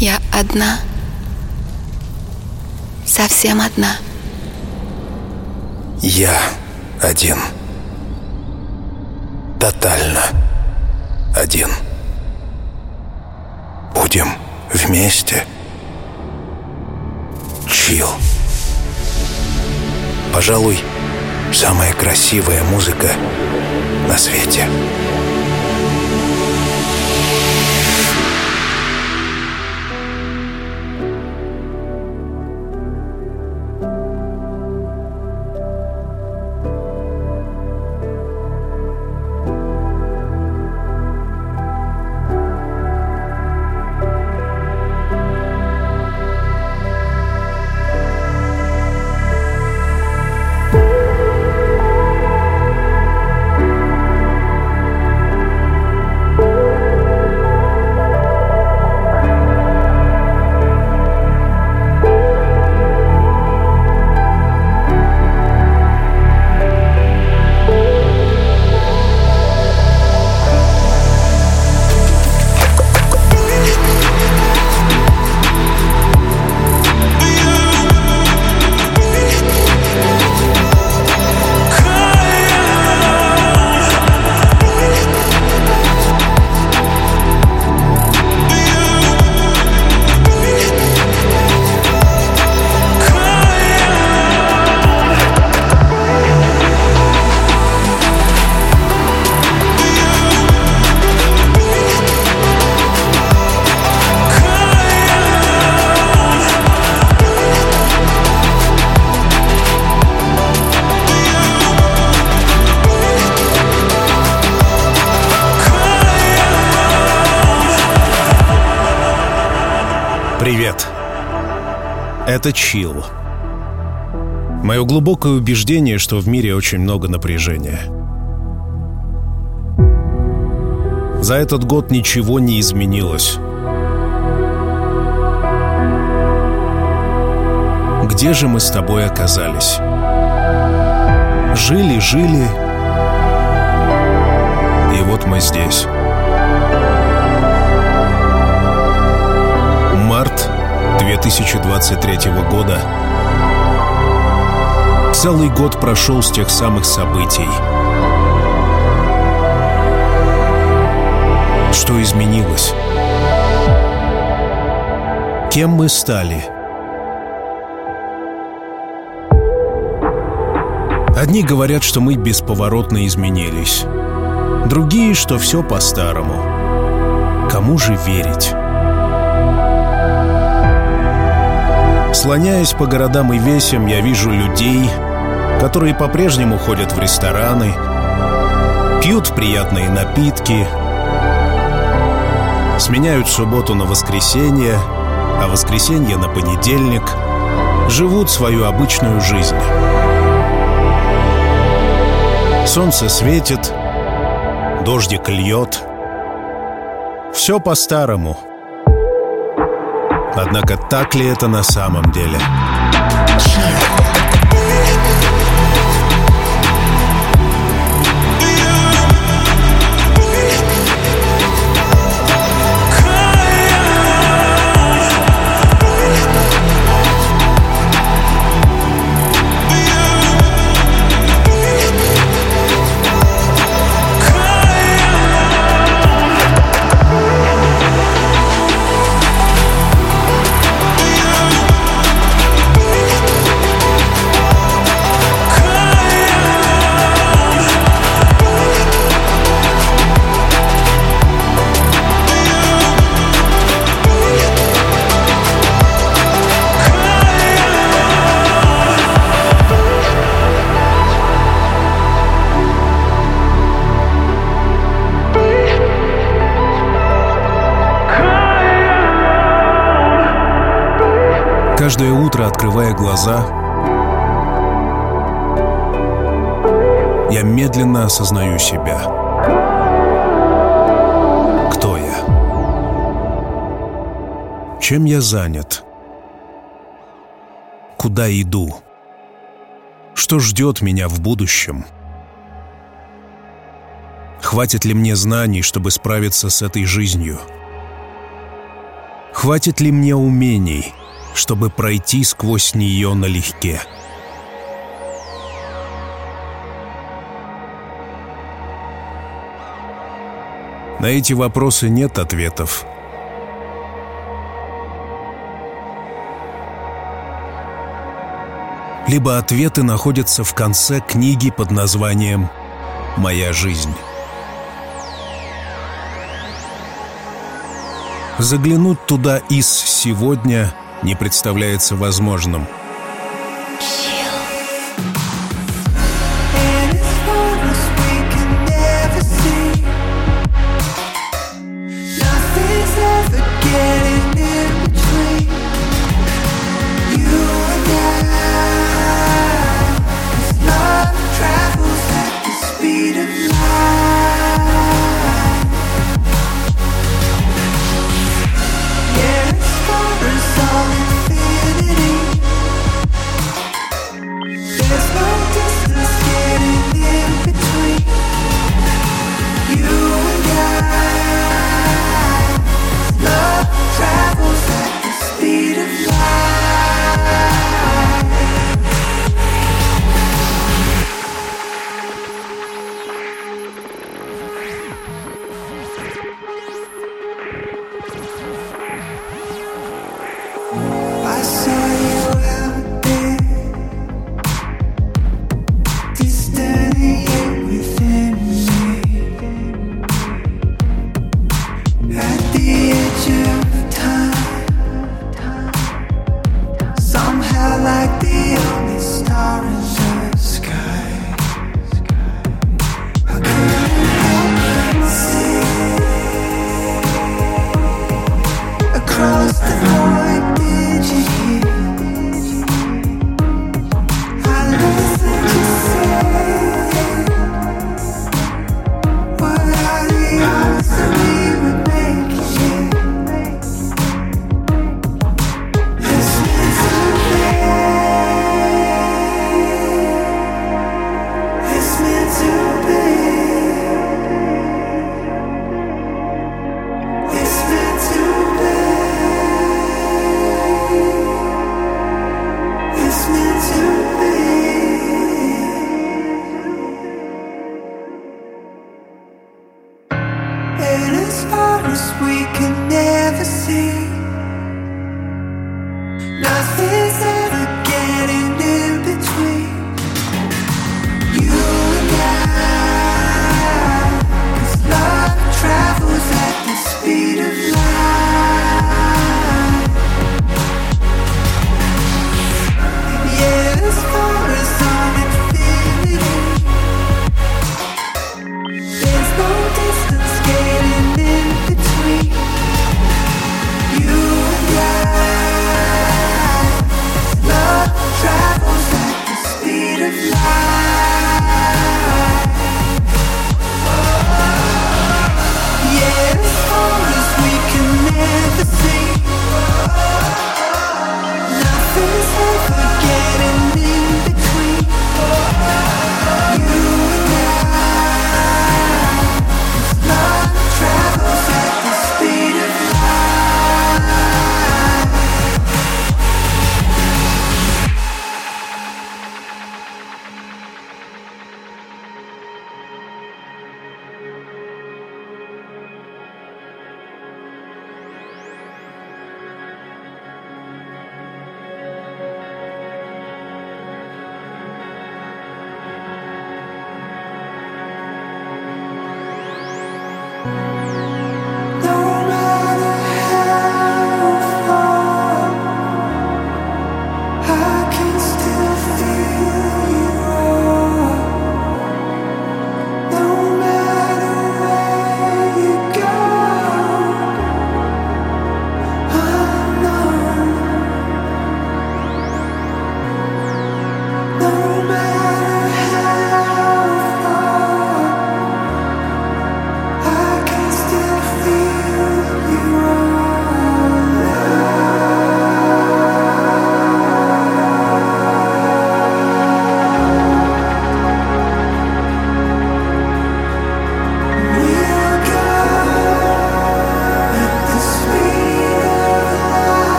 Я одна. Совсем одна. Я один. Тотально один. Будем вместе. Чил. Пожалуй, самая красивая музыка на свете. Привет. Это Чил. Мое глубокое убеждение, что в мире очень много напряжения. За этот год ничего не изменилось. Где же мы с тобой оказались? Жили, жили, и вот мы здесь. 2023 года. Целый год прошел с тех самых событий. Что изменилось? Кем мы стали? Одни говорят, что мы бесповоротно изменились. Другие, что все по-старому. Кому же верить? Слоняясь по городам и весям, я вижу людей, которые по-прежнему ходят в рестораны, пьют приятные напитки, сменяют субботу на воскресенье, а воскресенье на понедельник, живут свою обычную жизнь. Солнце светит, дождик льет. Все по-старому — Однако так ли это на самом деле? Каждое осознаю себя. Кто я? Чем я занят? Куда иду? Что ждет меня в будущем? Хватит ли мне знаний, чтобы справиться с этой жизнью? Хватит ли мне умений, чтобы пройти сквозь нее налегке? На эти вопросы нет ответов. Либо ответы находятся в конце книги под названием «Моя жизнь». Заглянуть туда из сегодня не представляется возможным –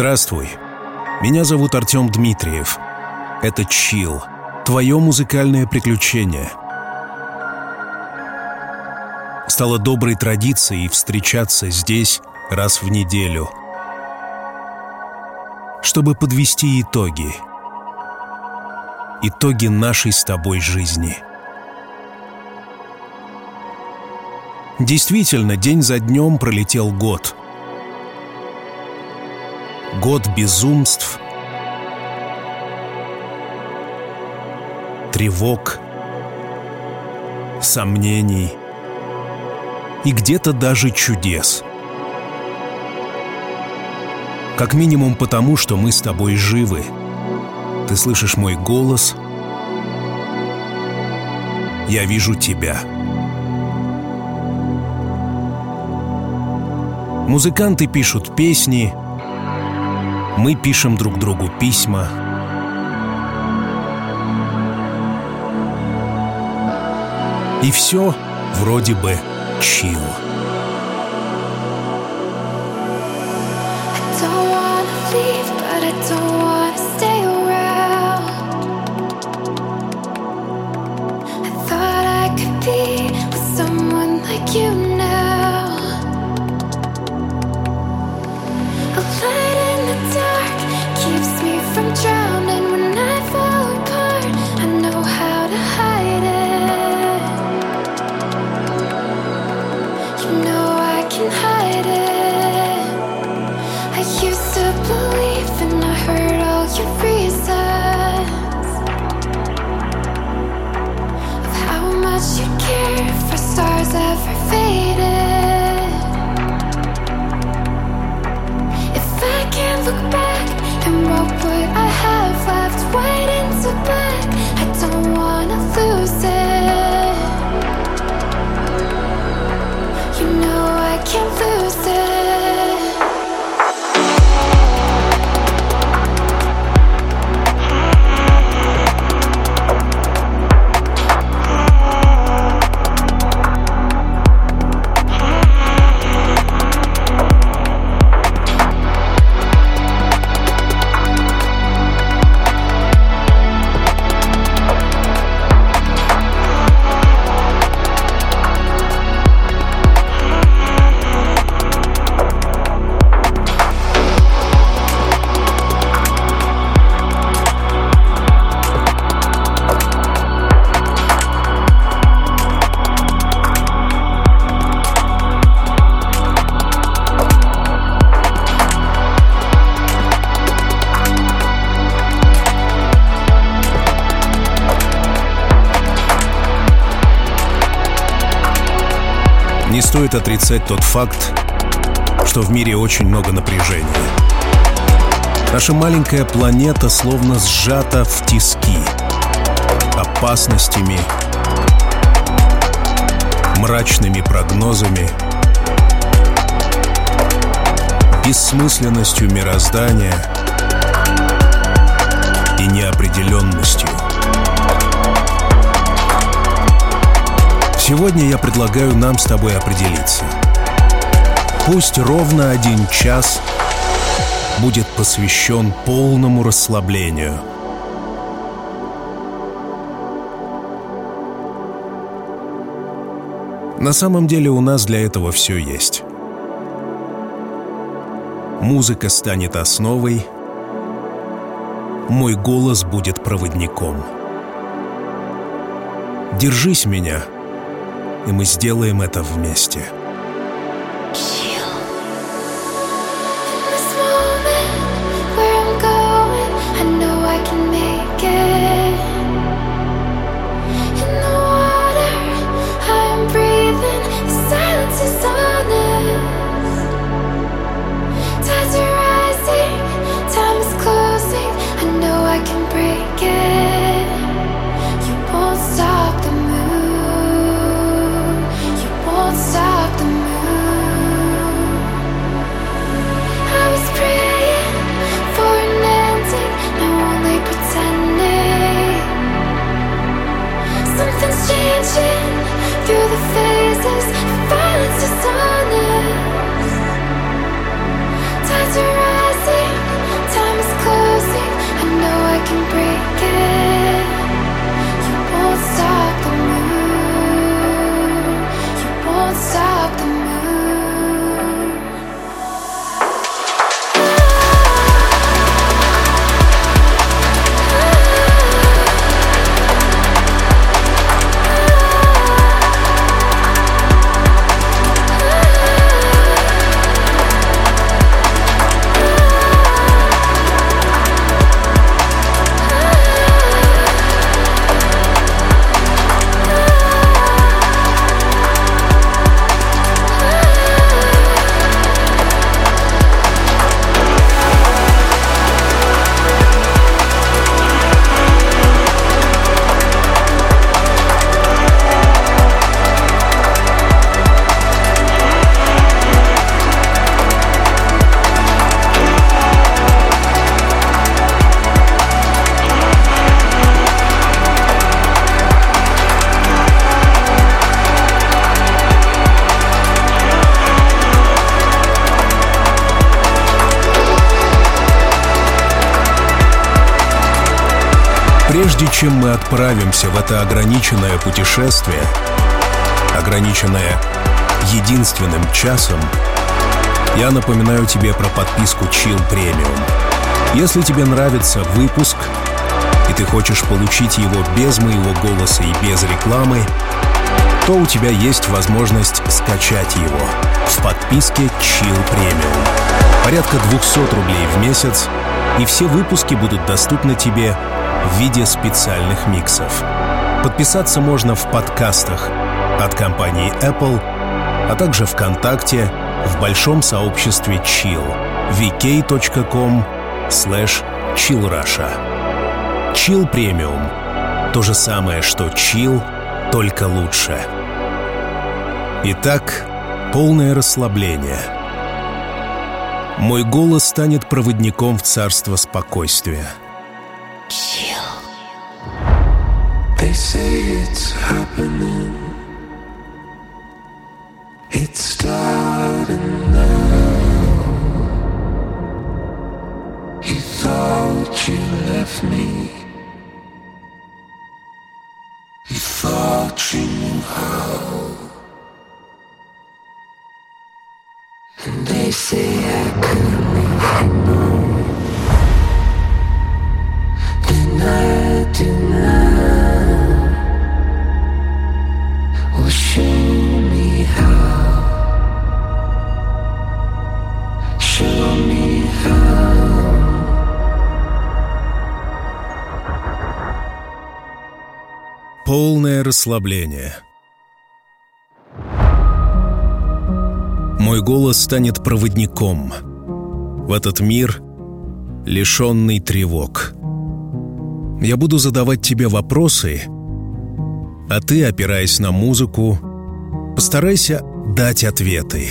Здравствуй. Меня зовут Артем Дмитриев. Это Чил. Твое музыкальное приключение. Стало доброй традицией встречаться здесь раз в неделю, чтобы подвести итоги. Итоги нашей с тобой жизни. Действительно, день за днем пролетел год. Год безумств, тревог, сомнений и где-то даже чудес. Как минимум потому, что мы с тобой живы. Ты слышишь мой голос. Я вижу тебя. Музыканты пишут песни, мы пишем друг другу письма. И все вроде бы чил. Стоит отрицать тот факт, что в мире очень много напряжения. Наша маленькая планета словно сжата в тиски опасностями, мрачными прогнозами, бессмысленностью мироздания и неопределенностью. Сегодня я предлагаю нам с тобой определиться. Пусть ровно один час будет посвящен полному расслаблению. На самом деле у нас для этого все есть. Музыка станет основой, мой голос будет проводником. Держись меня, и мы сделаем это вместе. Прежде чем мы отправимся в это ограниченное путешествие, ограниченное единственным часом, я напоминаю тебе про подписку Chill Premium. Если тебе нравится выпуск, и ты хочешь получить его без моего голоса и без рекламы, то у тебя есть возможность скачать его в подписке Chill Premium. Порядка 200 рублей в месяц, и все выпуски будут доступны тебе в виде специальных миксов. Подписаться можно в подкастах от компании Apple, а также ВКонтакте в большом сообществе Chill vk.com slash chillrusha. Chill Premium. То же самое, что Chill, только лучше. Итак, полное расслабление. Мой голос станет проводником в царство спокойствия. They say it's happening. Расслабление. Мой голос станет проводником в этот мир, лишенный тревог. Я буду задавать тебе вопросы, а ты, опираясь на музыку, постарайся дать ответы.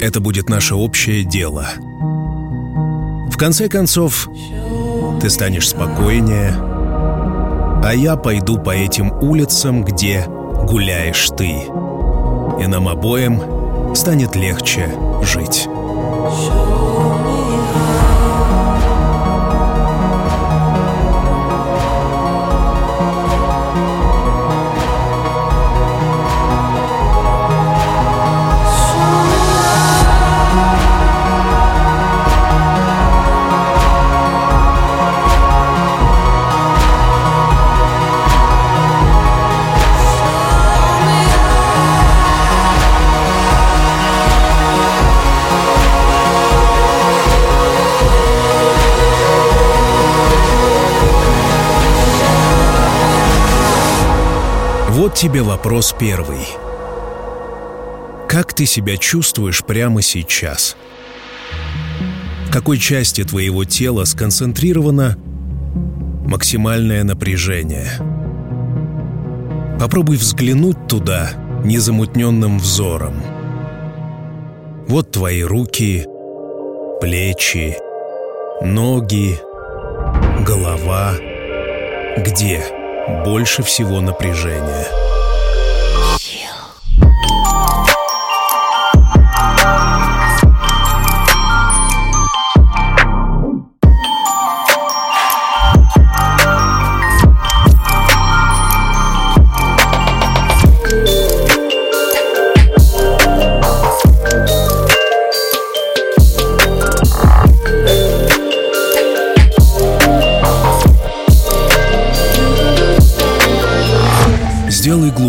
Это будет наше общее дело. В конце концов, ты станешь спокойнее, а я пойду по этим улицам, где гуляешь ты. И нам обоим станет легче жить. Тебе вопрос первый. Как ты себя чувствуешь прямо сейчас? В какой части твоего тела сконцентрировано максимальное напряжение? Попробуй взглянуть туда незамутненным взором. Вот твои руки, плечи, ноги, голова. Где больше всего напряжения?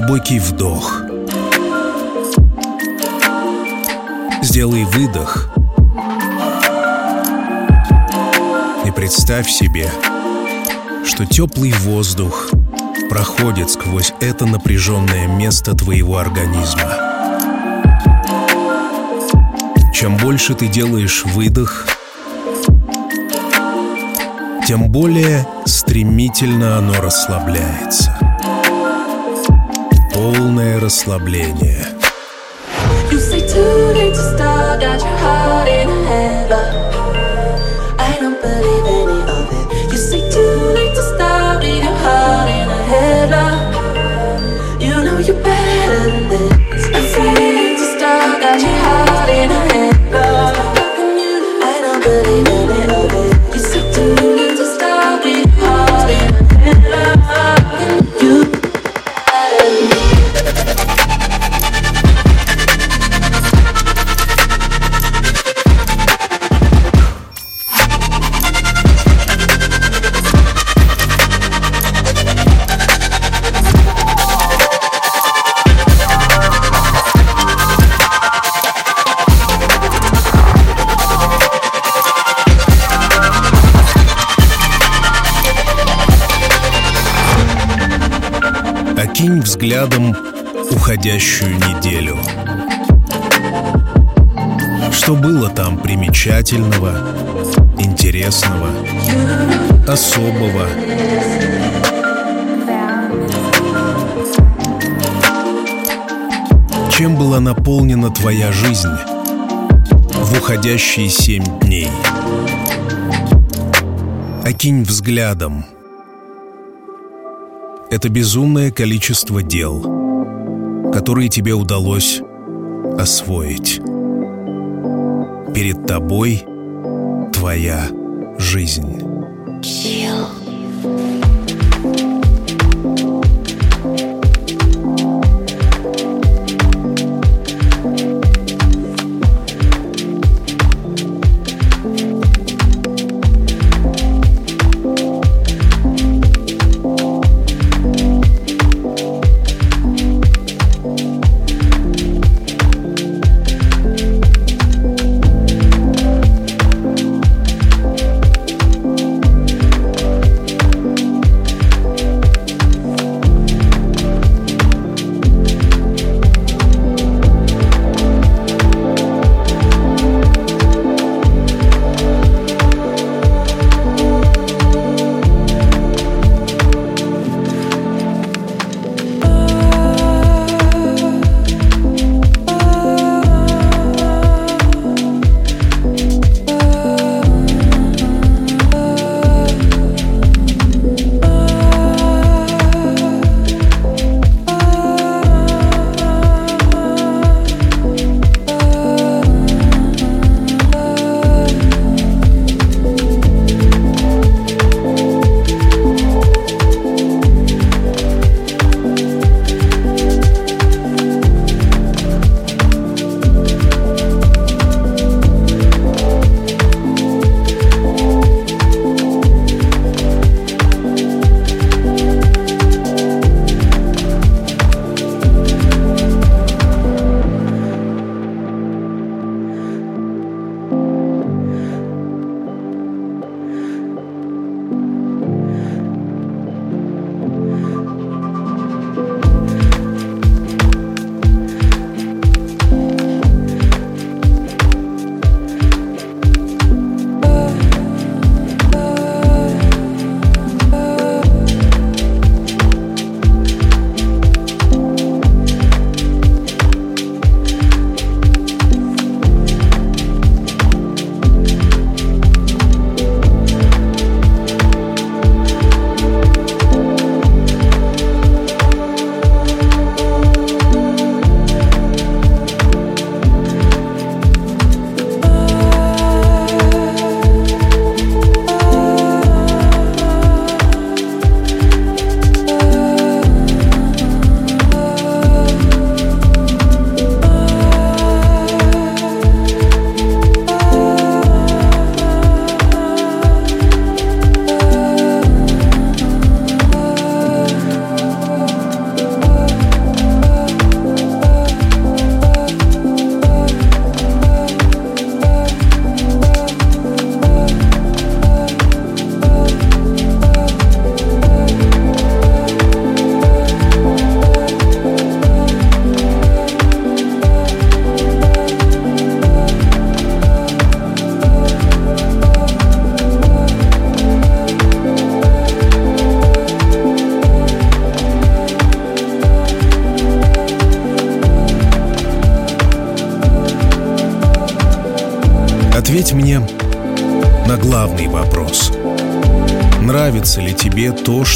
Глубокий вдох. Сделай выдох. И представь себе, что теплый воздух проходит сквозь это напряженное место твоего организма. Чем больше ты делаешь выдох, тем более стремительно оно расслабляется. Полное расслабление. You say too late to start, got your heart in a headlock. I don't believe any of it. You say too late to start, leave your heart in a headlock. Взглядом уходящую неделю. Что было там примечательного, интересного, особого? Чем была наполнена твоя жизнь в уходящие семь дней? Окинь взглядом. Это безумное количество дел, которые тебе удалось освоить. Перед тобой твоя жизнь.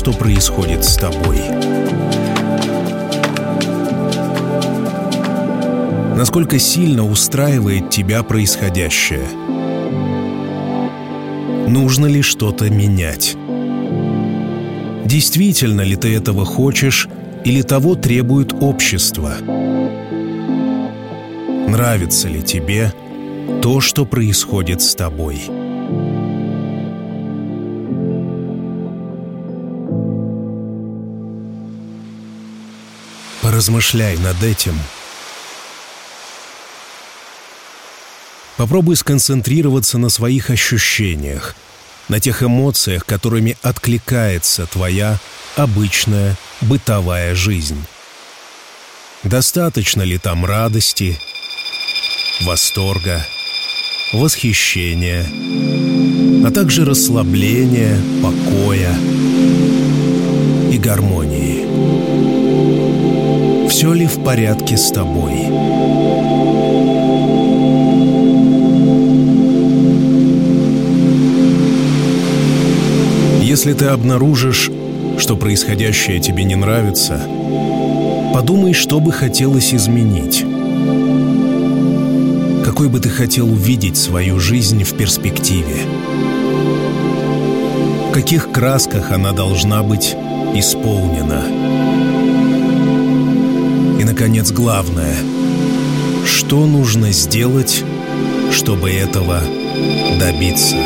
Что происходит с тобой? Насколько сильно устраивает тебя происходящее? Нужно ли что-то менять? Действительно ли ты этого хочешь или того требует общество? Нравится ли тебе то, что происходит с тобой? Поразмышляй над этим. Попробуй сконцентрироваться на своих ощущениях, на тех эмоциях, которыми откликается твоя обычная бытовая жизнь. Достаточно ли там радости, восторга, восхищения, а также расслабления, покоя и гармонии? Все ли в порядке с тобой? Если ты обнаружишь, что происходящее тебе не нравится, подумай, что бы хотелось изменить. Какой бы ты хотел увидеть свою жизнь в перспективе? В каких красках она должна быть исполнена? Наконец, главное, что нужно сделать, чтобы этого добиться?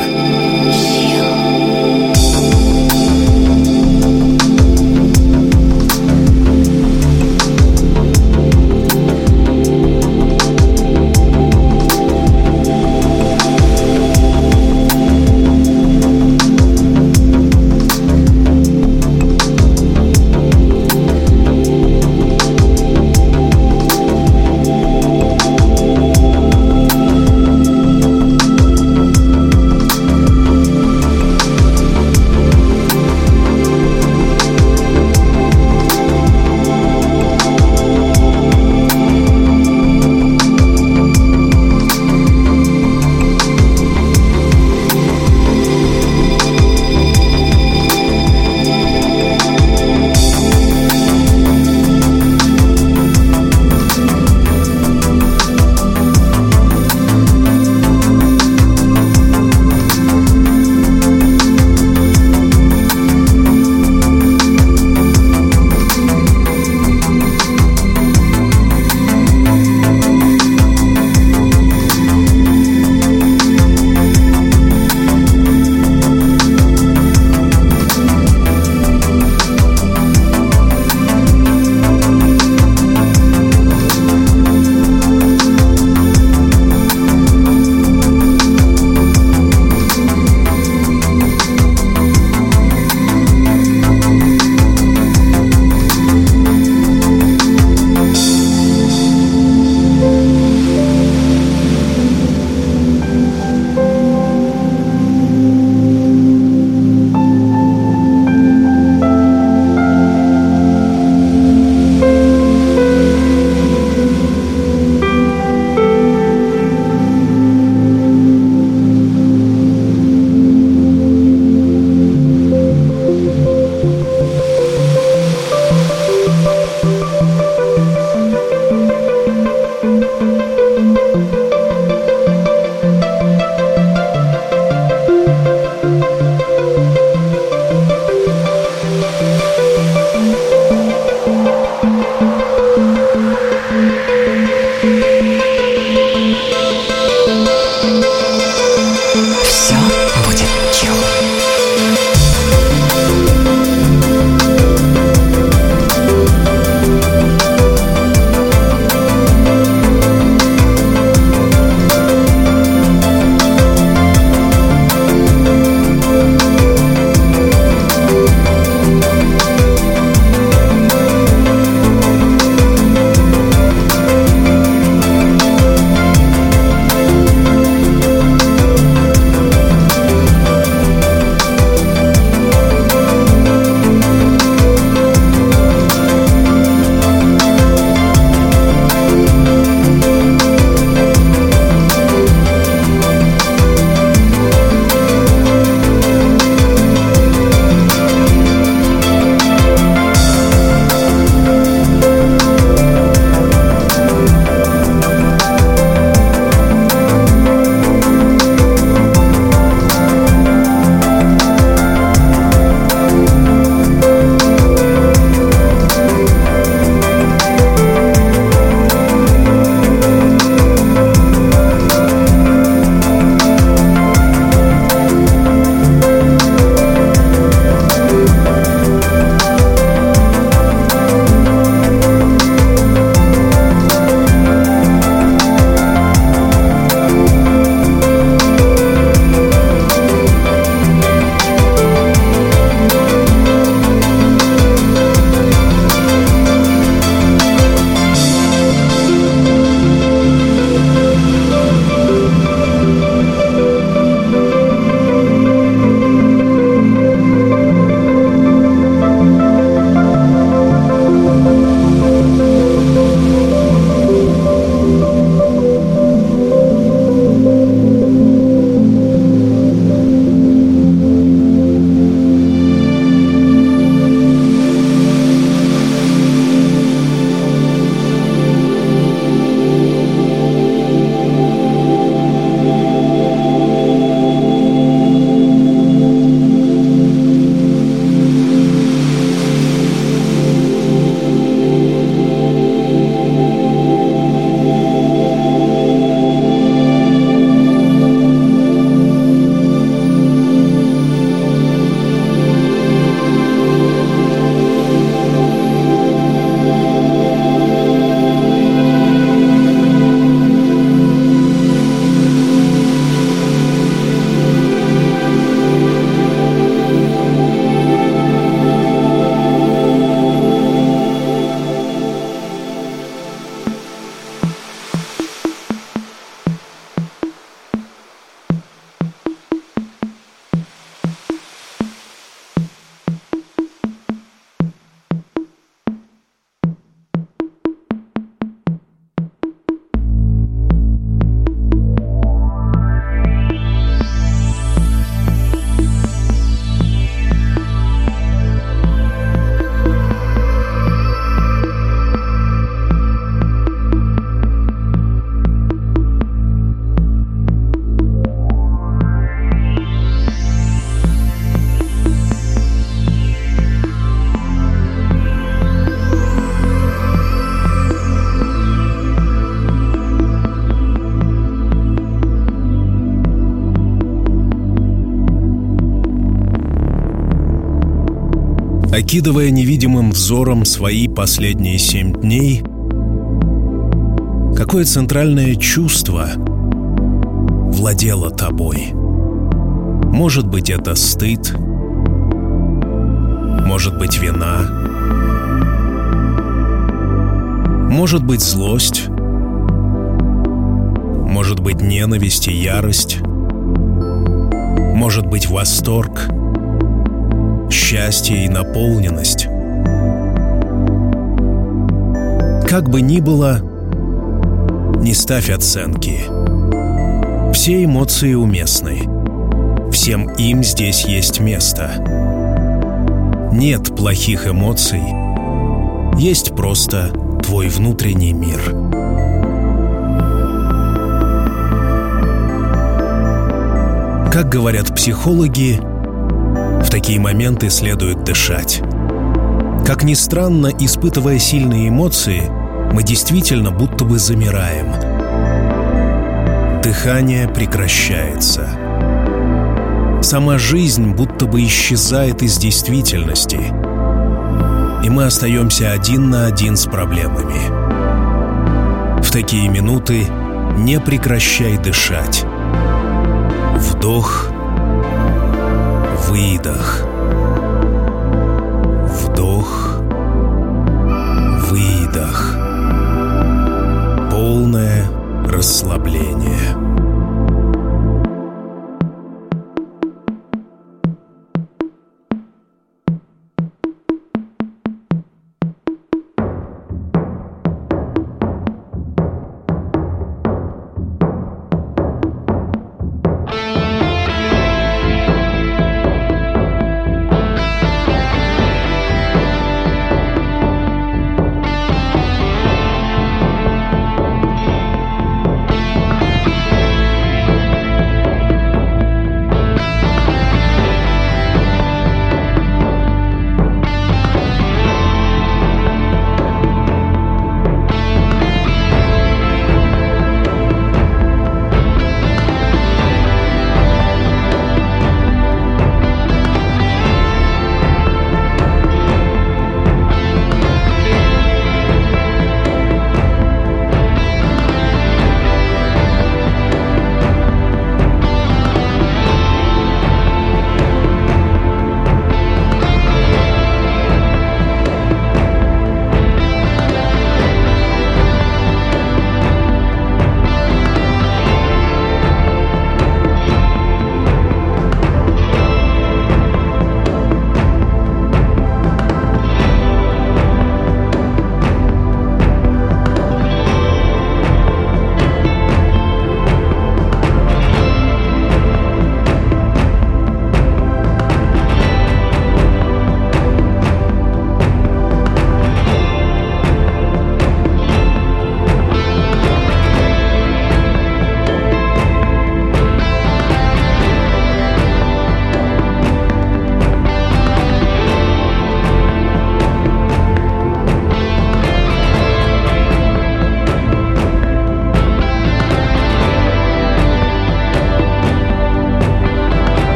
Окидывая невидимым взором свои последние семь дней, какое центральное чувство владело тобой? Может быть, это стыд, может быть, вина, может быть, злость, может быть, ненависть и ярость, может быть, восторг, счастье и наполненность. Как бы ни было, не ставь оценки. Все эмоции уместны. Всем им здесь есть место. Нет плохих эмоций. Есть просто твой внутренний мир. Как говорят психологи, такие моменты следует дышать. Как ни странно, испытывая сильные эмоции, мы действительно будто бы замираем. Дыхание прекращается. Сама жизнь будто бы исчезает из действительности. И мы остаемся один на один с проблемами. В такие минуты не прекращай дышать. Вдох, выдох. Вдох, выдох. Полное расслабление.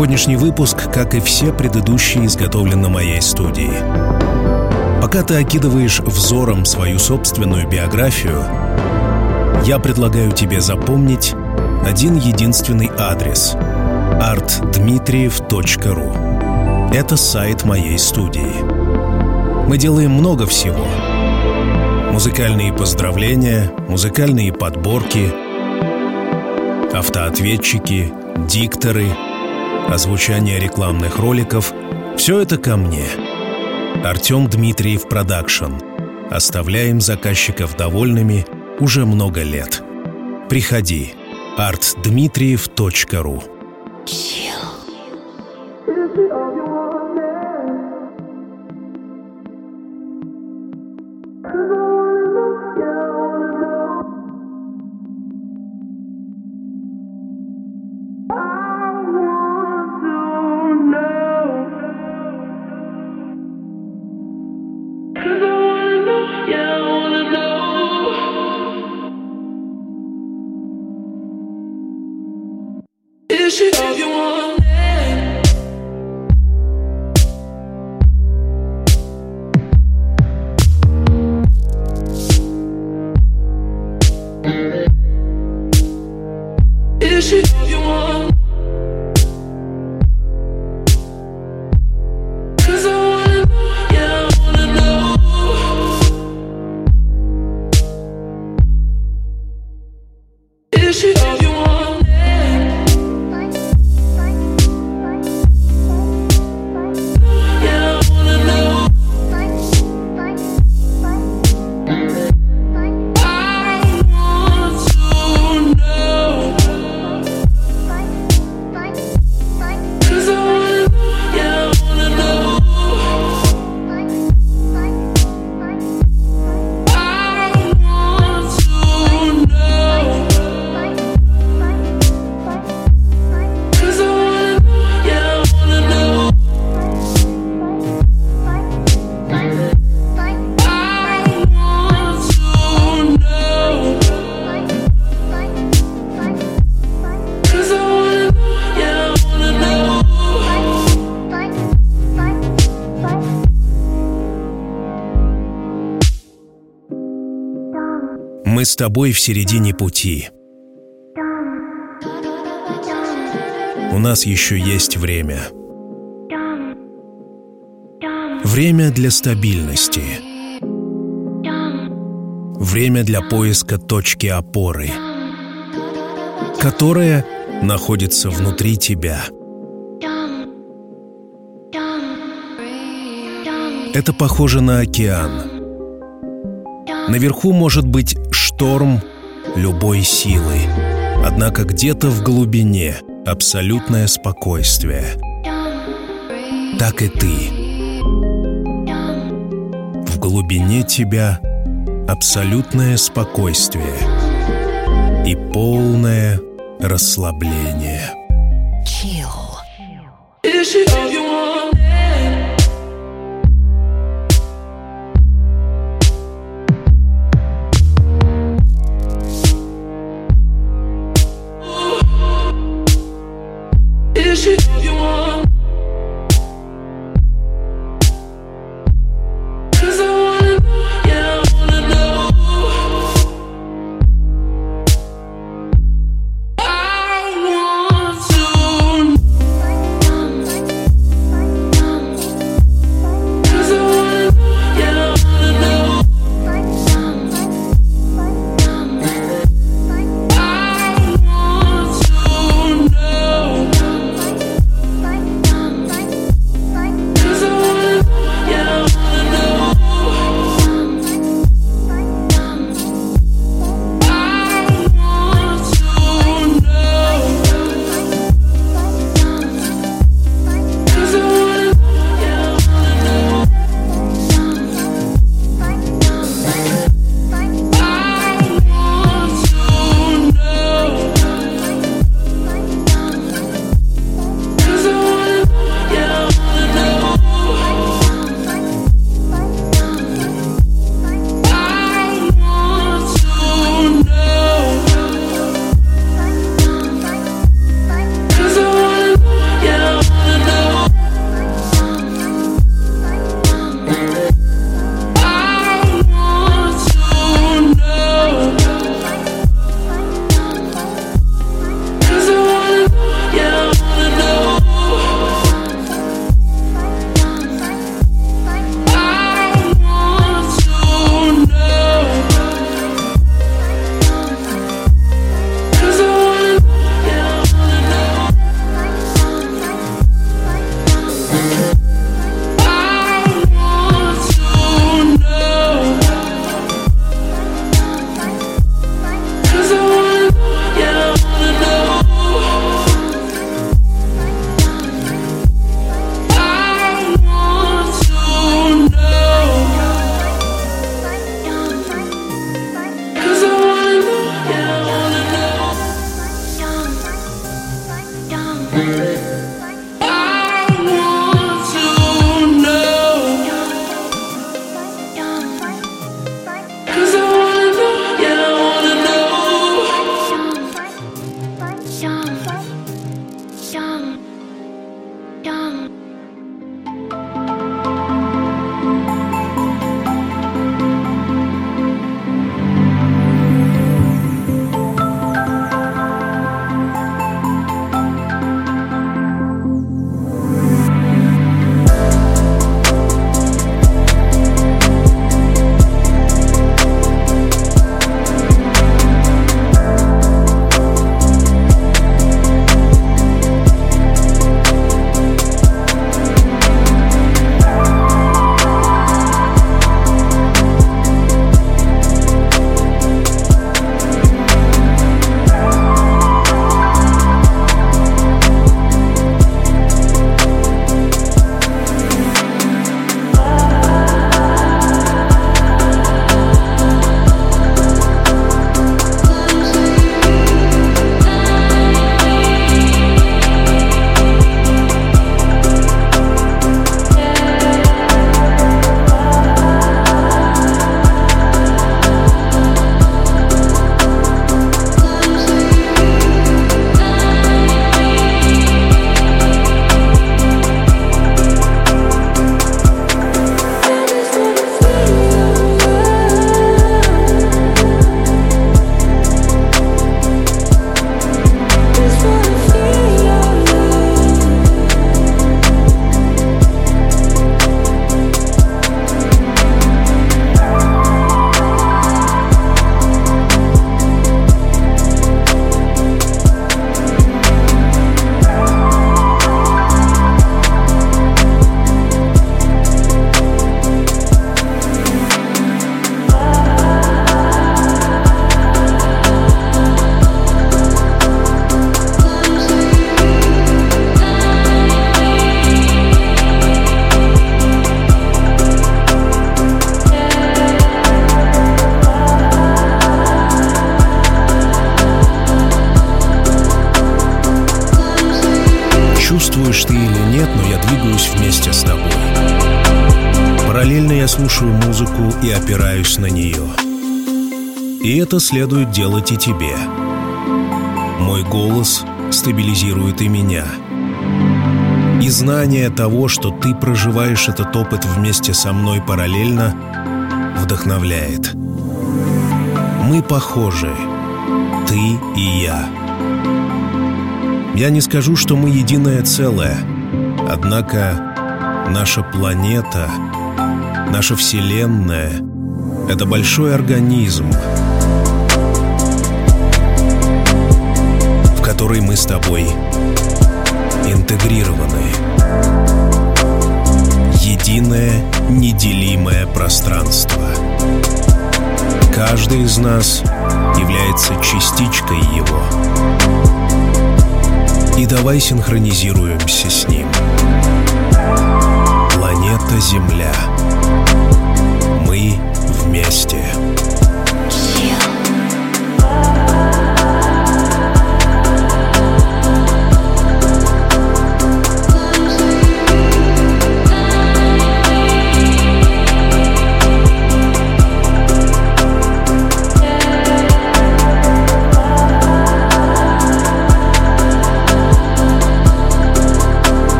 Сегодняшний выпуск, как и все предыдущие, изготовлен на моей студии. Пока ты окидываешь взором свою собственную биографию, я предлагаю тебе запомнить один единственный адрес – artdmitriev.ru. Это сайт моей студии. Мы делаем много всего. Музыкальные поздравления, музыкальные подборки, автоответчики, дикторы – озвучание рекламных роликов — все это ко мне. Артем Дмитриев Продакшн. Оставляем заказчиков довольными уже много лет. Приходи. artdmitriev.ru чувствуешь тобой в середине пути. У нас еще есть время. Время для стабильности. Время для поиска точки опоры, которая находится внутри тебя. Это похоже на океан. Наверху может быть шторм любой силы. Однако где-то в глубине абсолютное спокойствие. Так и ты. В глубине тебя абсолютное спокойствие и полное расслабление. Chill. Thank you. Это следует делать и тебе. Мой голос стабилизирует и меня. И знание того, что ты проживаешь этот опыт вместе со мной параллельно, вдохновляет. Мы похожи, ты и я. Я не скажу, что мы единое целое, однако наша планета, наша Вселенная — это большой организм, в который мы с тобой интегрированы. Единое неделимое пространство. Каждый из нас является частичкой его. И давай синхронизируемся с ним. Планета Земля. Мы вместе. А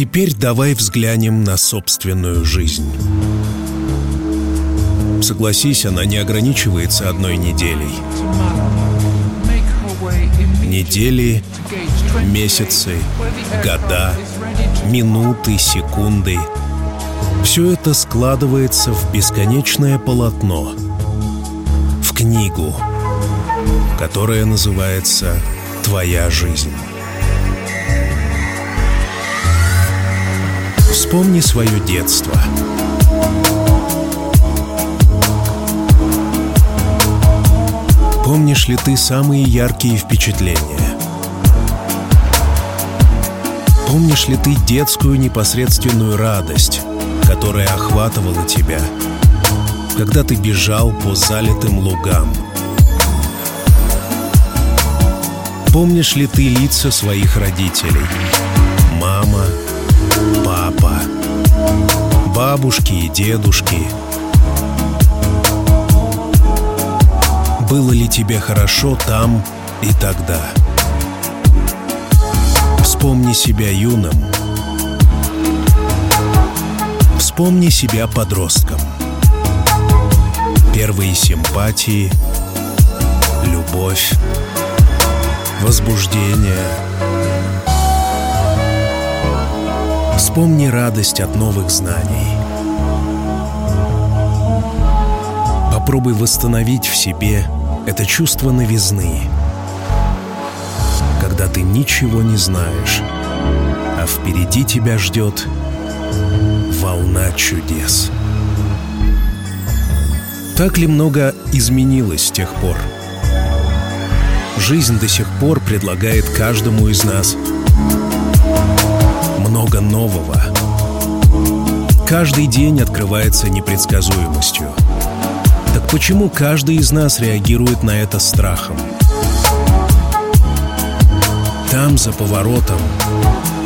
теперь давай взглянем на собственную жизнь. Согласись, она не ограничивается одной неделей. Недели, месяцы, года, минуты, секунды. Все это складывается в бесконечное полотно, в книгу, которая называется «Твоя жизнь». Вспомни свое детство. Помнишь ли ты самые яркие впечатления? Помнишь ли ты детскую непосредственную радость, которая охватывала тебя, когда ты бежал по залитым лугам? Помнишь ли ты лица своих родителей? Мама, папа, бабушки и дедушки. Было ли тебе хорошо там и тогда? Вспомни себя юным. Вспомни себя подростком. Первые симпатии, любовь, возбуждение — Вспомни радость от новых знаний. Попробуй восстановить в себе это чувство новизны, когда ты ничего не знаешь, а впереди тебя ждет волна чудес. Так ли много изменилось с тех пор? Жизнь до сих пор предлагает каждому из нас много нового. Каждый день открывается непредсказуемостью. Так почему каждый из нас реагирует на это страхом? Там, за поворотом,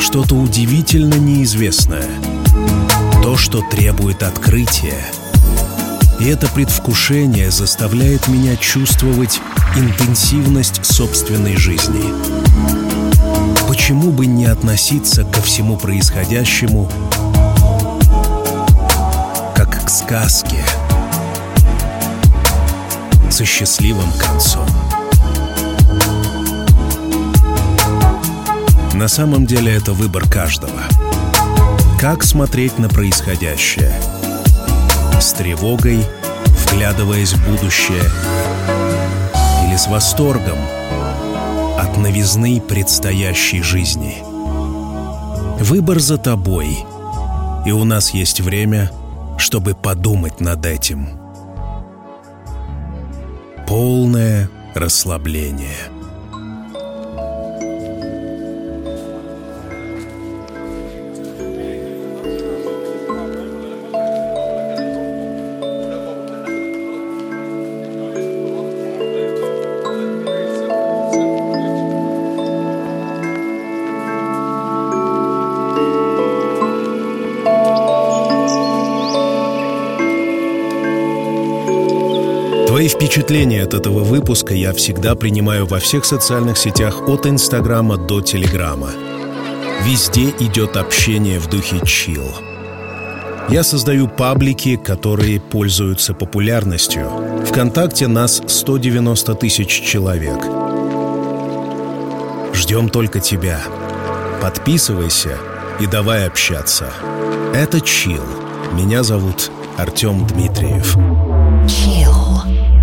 что-то удивительно неизвестное. То, что требует открытия. И это предвкушение заставляет меня чувствовать интенсивность собственной жизни почему бы не относиться ко всему происходящему как к сказке со счастливым концом? На самом деле это выбор каждого. Как смотреть на происходящее? С тревогой, вглядываясь в будущее? Или с восторгом, от новизны предстоящей жизни? Выбор за тобой, и у нас есть время, чтобы подумать над этим. Полное расслабление – Впечатления от этого выпуска я всегда принимаю во всех социальных сетях от Инстаграма до Телеграма. Везде идет общение в духе чил. Я создаю паблики, которые пользуются популярностью. Вконтакте нас 190 тысяч человек. Ждем только тебя. Подписывайся и давай общаться. Это Чил. Меня зовут Артем Дмитриев. Chill.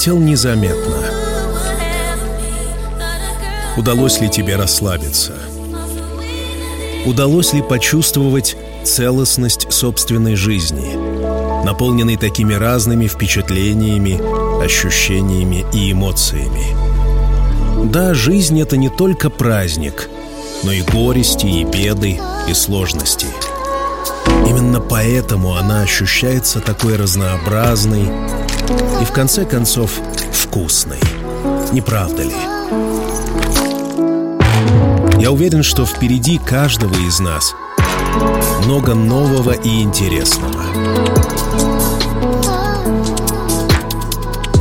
Пролетел незаметно. Удалось ли тебе расслабиться? Удалось ли почувствовать целостность собственной жизни, наполненной такими разными впечатлениями, ощущениями и эмоциями? Да, жизнь — это не только праздник, но и горести, и беды, и сложности. Именно поэтому она ощущается такой разнообразной и, в конце концов, вкусной. Не правда ли? Я уверен, что впереди каждого из нас много нового и интересного.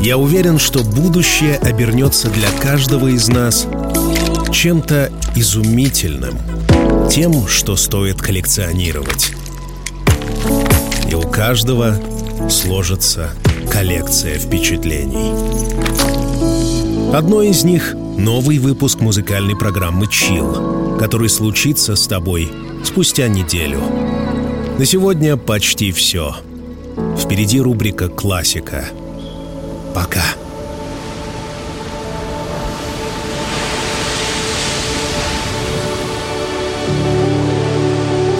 Я уверен, что будущее обернется для каждого из нас чем-то изумительным, тем, что стоит коллекционировать. И у каждого сложится коллекция впечатлений. Одно из них — новый выпуск музыкальной программы «Чил», который случится с тобой спустя неделю. На сегодня почти все. Впереди рубрика «Классика». Пока.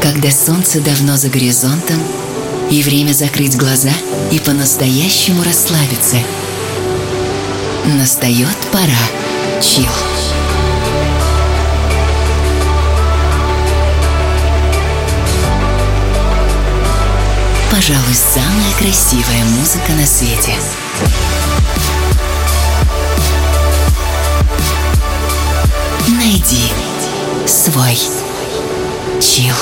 Когда солнце давно за горизонтом, и время закрыть глаза и по-настоящему расслабиться. Настает пора. Чил. Пожалуй, самая красивая музыка на свете. Найди свой чил.